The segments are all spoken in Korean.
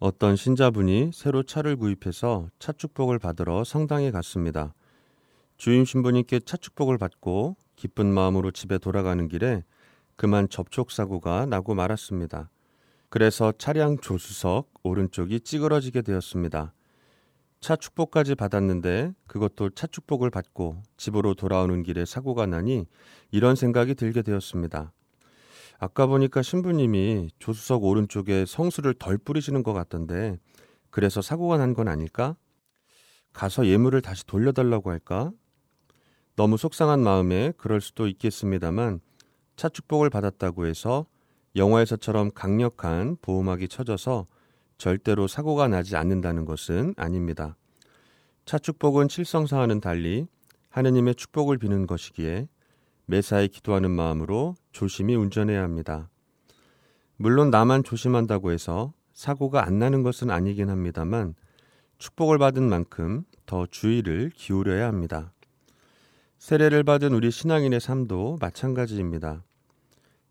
어떤 신자분이 새로 차를 구입해서 차 축복을 받으러 성당에 갔습니다. 주임 신부님께 차 축복을 받고 기쁜 마음으로 집에 돌아가는 길에 그만 접촉 사고가 나고 말았습니다. 그래서 차량 조수석 오른쪽이 찌그러지게 되었습니다. 차 축복까지 받았는데 그것도 차 축복을 받고 집으로 돌아오는 길에 사고가 나니 이런 생각이 들게 되었습니다. 아까 보니까 신부님이 조수석 오른쪽에 성수를 덜 뿌리시는 것 같던데 그래서 사고가 난 건 아닐까? 가서 예물을 다시 돌려달라고 할까? 너무 속상한 마음에 그럴 수도 있겠습니다만 차 축복을 받았다고 해서 영화에서처럼 강력한 보호막이 쳐져서 절대로 사고가 나지 않는다는 것은 아닙니다. 차 축복은 칠성사와는 달리 하느님의 축복을 비는 것이기에 매사에 기도하는 마음으로 조심히 운전해야 합니다. 물론 나만 조심한다고 해서 사고가 안 나는 것은 아니긴 합니다만 축복을 받은 만큼 더 주의를 기울여야 합니다. 세례를 받은 우리 신앙인의 삶도 마찬가지입니다.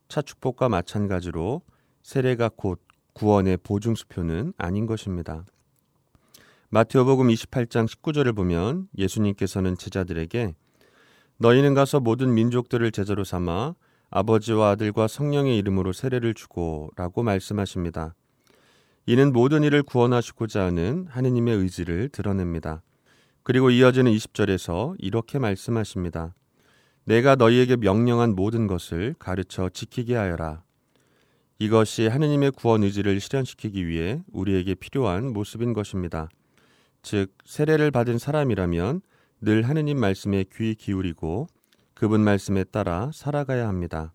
차 축복과 마찬가지로 세례가 곧 구원의 보증수표는 아닌 것입니다. 마테오복음 28장 19절을 보면 예수님께서는 제자들에게 너희는 가서 모든 민족들을 제자로 삼아 아버지와 아들과 성령의 이름으로 세례를 주고라고 말씀하십니다. 이는 모든 일을 구원하시고자 하는 하느님의 의지를 드러냅니다. 그리고 이어지는 20절에서 이렇게 말씀하십니다. 내가 너희에게 명령한 모든 것을 가르쳐 지키게 하여라. 이것이 하느님의 구원 의지를 실현시키기 위해 우리에게 필요한 모습인 것입니다. 즉, 세례를 받은 사람이라면 늘 하느님 말씀에 귀 기울이고 그분 말씀에 따라 살아가야 합니다.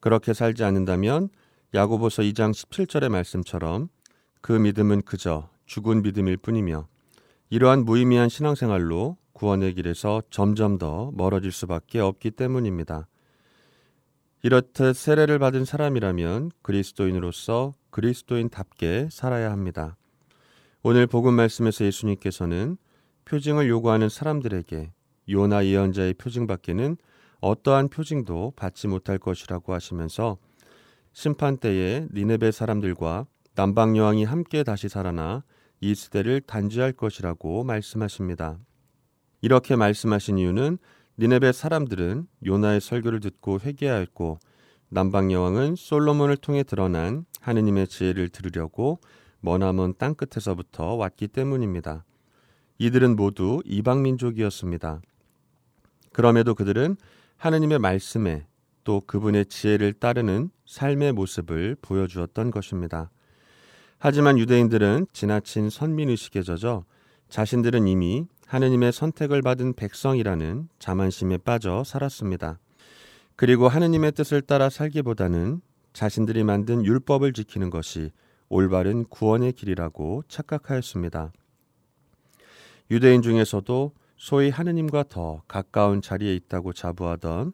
그렇게 살지 않는다면 야고보서 2장 17절의 말씀처럼 그 믿음은 그저 죽은 믿음일 뿐이며 이러한 무의미한 신앙생활로 구원의 길에서 점점 더 멀어질 수밖에 없기 때문입니다. 이렇듯 세례를 받은 사람이라면 그리스도인으로서 그리스도인답게 살아야 합니다. 오늘 복음 말씀에서 예수님께서는 표징을 요구하는 사람들에게 요나 예언자의 표징밖에는 어떠한 표징도 받지 못할 것이라고 하시면서 심판 때에 니네베 사람들과 남방 여왕이 함께 다시 살아나 이 시대를 단죄할 것이라고 말씀하십니다. 이렇게 말씀하신 이유는 니네베 사람들은 요나의 설교를 듣고 회개하였고 남방 여왕은 솔로몬을 통해 드러난 하느님의 지혜를 들으려고 머나먼 땅 끝에서부터 왔기 때문입니다. 이들은 모두 이방 민족이었습니다. 그럼에도 그들은 하느님의 말씀에 또 그분의 지혜를 따르는 삶의 모습을 보여주었던 것입니다. 하지만 유대인들은 지나친 선민의식에 젖어 자신들은 이미 하느님의 선택을 받은 백성이라는 자만심에 빠져 살았습니다. 그리고 하느님의 뜻을 따라 살기보다는 자신들이 만든 율법을 지키는 것이 올바른 구원의 길이라고 착각하였습니다. 유대인 중에서도 소위 하느님과 더 가까운 자리에 있다고 자부하던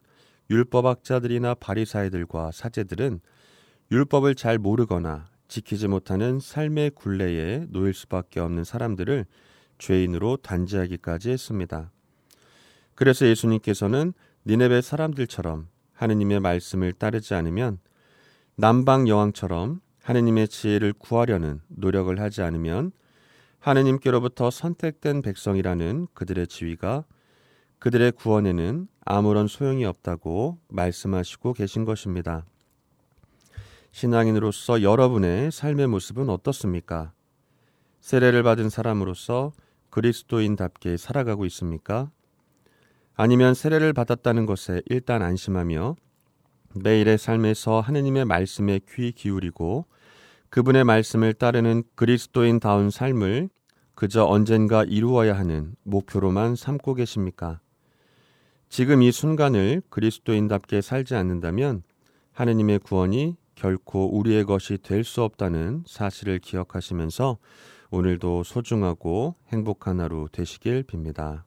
율법학자들이나 바리사이들과 사제들은 율법을 잘 모르거나 지키지 못하는 삶의 굴레에 놓일 수밖에 없는 사람들을 죄인으로 단죄하기까지 했습니다. 그래서 예수님께서는 니네베 사람들처럼 하느님의 말씀을 따르지 않으면 남방 여왕처럼 하느님의 지혜를 구하려는 노력을 하지 않으면 하느님께로부터 선택된 백성이라는 그들의 지위가 그들의 구원에는 아무런 소용이 없다고 말씀하시고 계신 것입니다. 신앙인으로서 여러분의 삶의 모습은 어떻습니까? 세례를 받은 사람으로서 그리스도인답게 살아가고 있습니까? 아니면 세례를 받았다는 것에 일단 안심하며 매일의 삶에서 하느님의 말씀에 귀 기울이고 그분의 말씀을 따르는 그리스도인다운 삶을 그저 언젠가 이루어야 하는 목표로만 삼고 계십니까? 지금 이 순간을 그리스도인답게 살지 않는다면 하느님의 구원이 결코 우리의 것이 될 수 없다는 사실을 기억하시면서 오늘도 소중하고 행복한 하루 되시길 빕니다.